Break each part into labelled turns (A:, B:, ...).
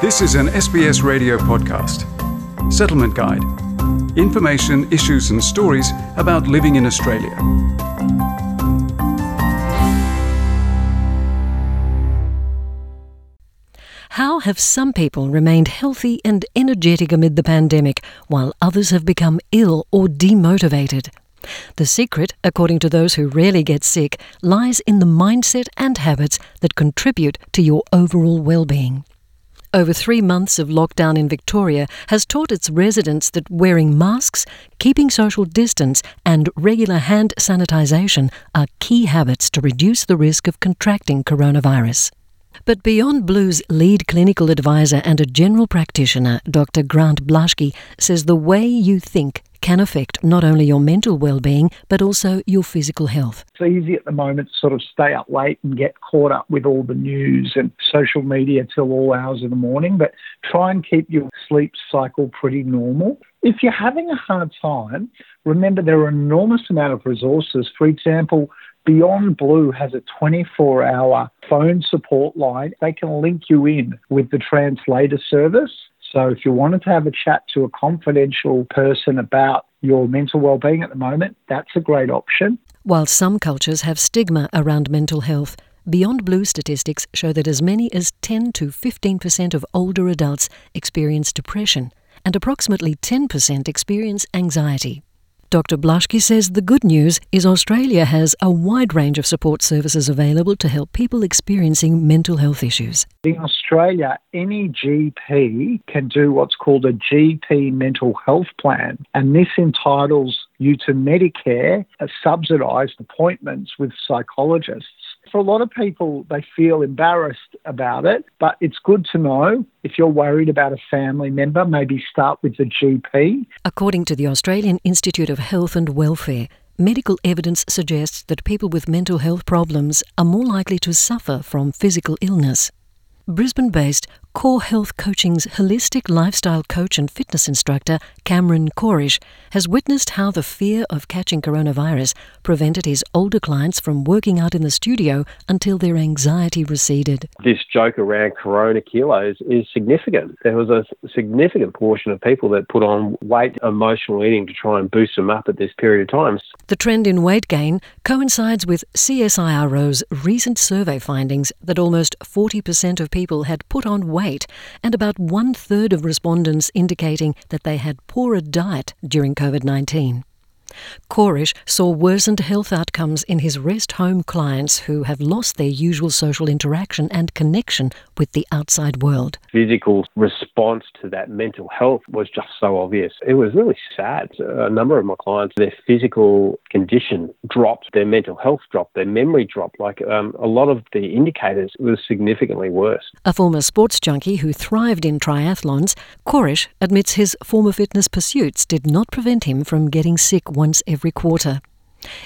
A: This is an SBS radio podcast. Settlement Guide. Information, issues, and stories about living in Australia.
B: How have some people remained healthy and energetic amid the pandemic, while others have become ill or demotivated? The secret, according to those who rarely get sick, lies in the mindset and habits that contribute to your overall well-being. Over three months of lockdown in Victoria has taught its residents that wearing masks, keeping social distance, and regular hand sanitisation are key habits to reduce the risk of contracting coronavirus. But Beyond Blue's lead clinical advisor and a general practitioner, Dr. Grant Blashki, says the way you think can affect not only your mental well-being but also your physical health.
C: It's easy at the moment to sort of stay up late and get caught up with all the news and social media till all hours of the morning, but try and keep your sleep cycle pretty normal. If you're having a hard time, remember there are an enormous amount of resources. For example, Beyond Blue has a 24 hour phone support line. They can link you in with the translator service. So if you wanted to have a chat to a confidential person about your mental well-being at the moment, that's a great option.
B: While some cultures have stigma around mental health, Beyond Blue statistics show that as many as 10 to 15% of older adults experience depression and approximately 10% experience anxiety. Dr. Blashki says the good news is Australia has a wide range of support services available to help people experiencing mental health issues.
C: In Australia, any GP can do what's called a GP mental health plan, and this entitles you to Medicare subsidised appointments with psychologists. For a lot of people, they feel embarrassed about it, but it's good to know if you're worried about a family member, maybe start with the GP.
B: According to the Australian Institute of Health and Welfare, medical evidence suggests that people with mental health problems are more likely to suffer from physical illness. Brisbane based Core Health Coaching's holistic lifestyle coach and fitness instructor, Cameron Corish, has witnessed how the fear of catching coronavirus prevented his older clients from working out in the studio until their anxiety receded.
D: This joke around corona kilos is significant. There was a significant portion of people that put on weight emotional eating to try and boost them up at this period of time.
B: The trend in weight gain coincides with CSIRO's recent survey findings that almost 40% of people had put on weight weight, and about one third of respondents indicating that they had poorer diet during COVID 19. Corish saw worsened health outcomes in his rest home clients who have lost their usual social interaction and connection with the outside world.
D: Physical response to that mental health was just so obvious. It was really sad. A number of my clients, their physical condition dropped, their mental health dropped, their memory dropped. Like um, a lot of the indicators was significantly worse.
B: A former sports junkie who thrived in triathlons, Corish admits his former fitness pursuits did not prevent him from getting sick once every quarter.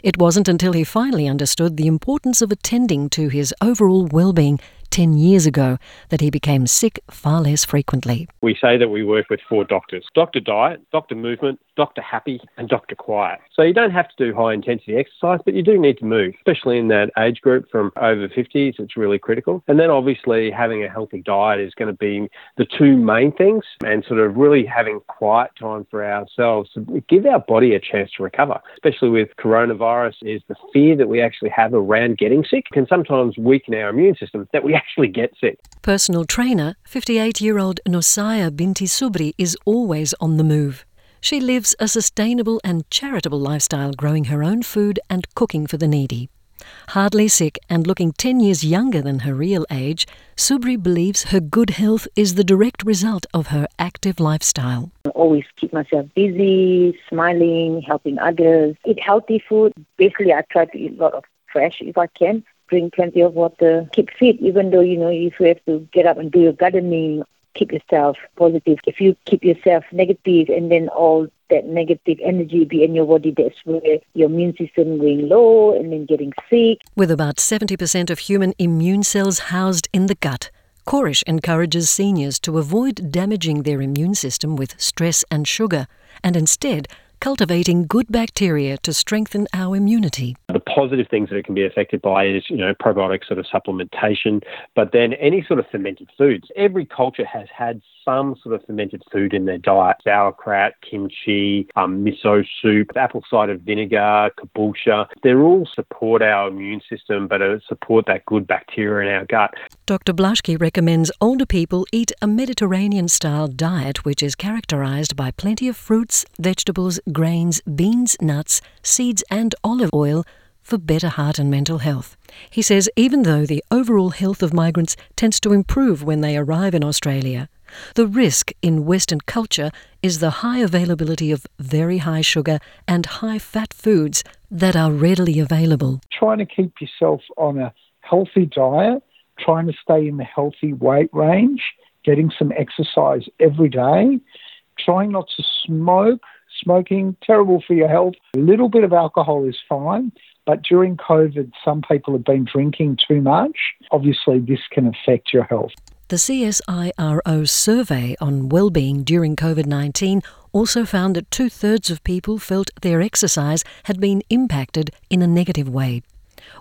B: It wasn't until he finally understood the importance of attending to his overall well-being 10 years ago that he became sick far less frequently.
D: We say that we work with four doctors Dr. Diet, Dr. Movement, Dr. Happy, and Dr. Quiet. So you don't have to do high intensity exercise, but you do need to move, especially in that age group from over 50s. It's really critical. And then obviously having a healthy diet is going to be the two main things and sort of really having quiet time for ourselves to give our body a chance to recover, especially with coronavirus is the fear that we actually have around getting sick can sometimes weaken our immune system that we actually get sick.
B: Personal trainer, 58 year old Nosaya Binti Subri, is always on the move. She lives a sustainable and charitable lifestyle, growing her own food and cooking for the needy. Hardly sick and looking 10 years younger than her real age, Subri believes her good health is the direct result of her active lifestyle.
E: I always keep myself busy, smiling, helping others, eat healthy food. Basically, I try to eat a lot of fresh if I can drink plenty of water, keep fit, even though, you know, if you have to get up and do your gardening, keep yourself positive. If you keep yourself negative and then all that negative energy be in your body, that's where your immune system going low and then getting sick.
B: With about 70% of human immune cells housed in the gut, Corish encourages seniors to avoid damaging their immune system with stress and sugar and instead cultivating good bacteria to strengthen our immunity.
D: The positive things that it can be affected by is, you know, probiotic sort of supplementation, but then any sort of fermented foods. Every culture has had some sort of fermented food in their diet. Sauerkraut, kimchi, um, miso soup, apple cider vinegar, kombucha. They're all support our immune system, but support that good bacteria in our gut.
B: Dr. Blashki recommends older people eat a Mediterranean style diet which is characterized by plenty of fruits, vegetables, grains, beans, nuts, seeds, and olive oil for better heart and mental health. He says even though the overall health of migrants tends to improve when they arrive in Australia, the risk in Western culture is the high availability of very high sugar and high fat foods that are readily available.
C: Trying to keep yourself on a healthy diet, trying to stay in the healthy weight range, getting some exercise every day, trying not to smoke. Smoking, terrible for your health. A little bit of alcohol is fine, but during COVID, some people have been drinking too much. Obviously, this can affect your health.
B: The CSIRO survey on well-being during COVID-19 also found that two-thirds of people felt their exercise had been impacted in a negative way.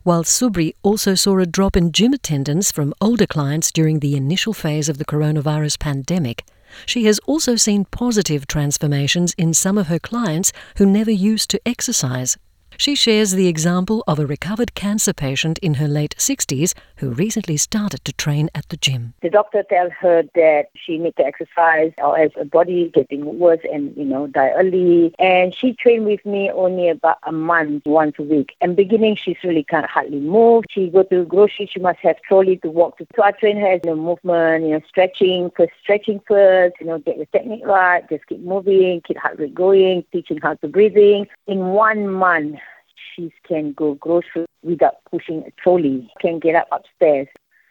B: While Subri also saw a drop in gym attendance from older clients during the initial phase of the coronavirus pandemic, she has also seen positive transformations in some of her clients who never used to exercise. She shares the example of a recovered cancer patient in her late 60s who recently started to train at the gym.
E: The doctor tells her that she needs to exercise or as her body getting worse and, you know, die early. And she trained with me only about a month, once a week. And beginning, she's really can't hardly move. She go to grocery, she must have trolley to walk to. So I train her as you know, movement, you know, stretching, first stretching first, you know, get the technique right, just keep moving, keep heart rate going, teaching how to breathing. In one month, she can go grocery without pushing a trolley, can get up upstairs.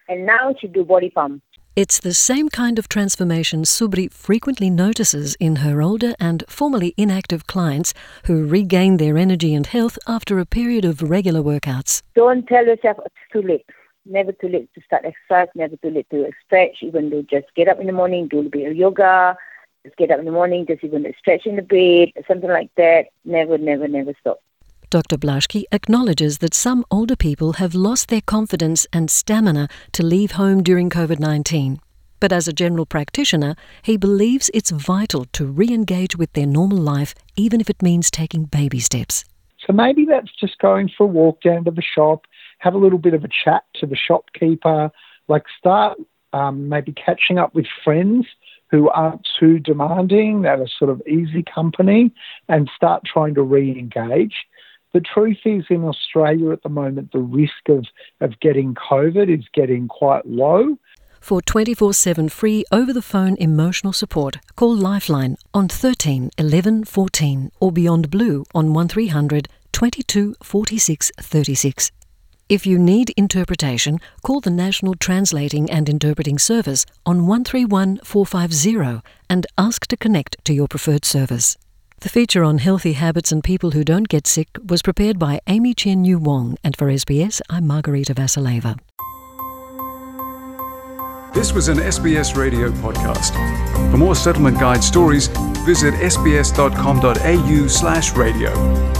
E: And now she do body pump.
B: It's the same kind of transformation Subri frequently notices in her older and formerly inactive clients who regain their energy and health after a period of regular workouts.
E: Don't tell yourself it's too late. Never too late to start exercise, never too late to stretch, even though just get up in the morning, do a bit of yoga, just get up in the morning, just even stretch in the bed, something like that. Never, never, never stop.
B: Dr. Blashki acknowledges that some older people have lost their confidence and stamina to leave home during COVID 19. But as a general practitioner, he believes it's vital to re engage with their normal life, even if it means taking baby steps.
C: So maybe that's just going for a walk down to the shop, have a little bit of a chat to the shopkeeper, like start um, maybe catching up with friends who aren't too demanding, that are sort of easy company, and start trying to re engage. The truth is, in Australia at the moment, the risk of, of getting COVID is getting quite low.
B: For 24 7 free over the phone emotional support, call Lifeline on 13 11 14 or Beyond Blue on 1300 22 46 36. If you need interpretation, call the National Translating and Interpreting Service on 131 450 and ask to connect to your preferred service. The feature on healthy habits and people who don't get sick was prepared by Amy Chen Yu Wong, and for SBS, I'm Margarita Vasileva.
A: This was an SBS radio podcast. For more settlement guide stories, visit sbs.com.au/radio.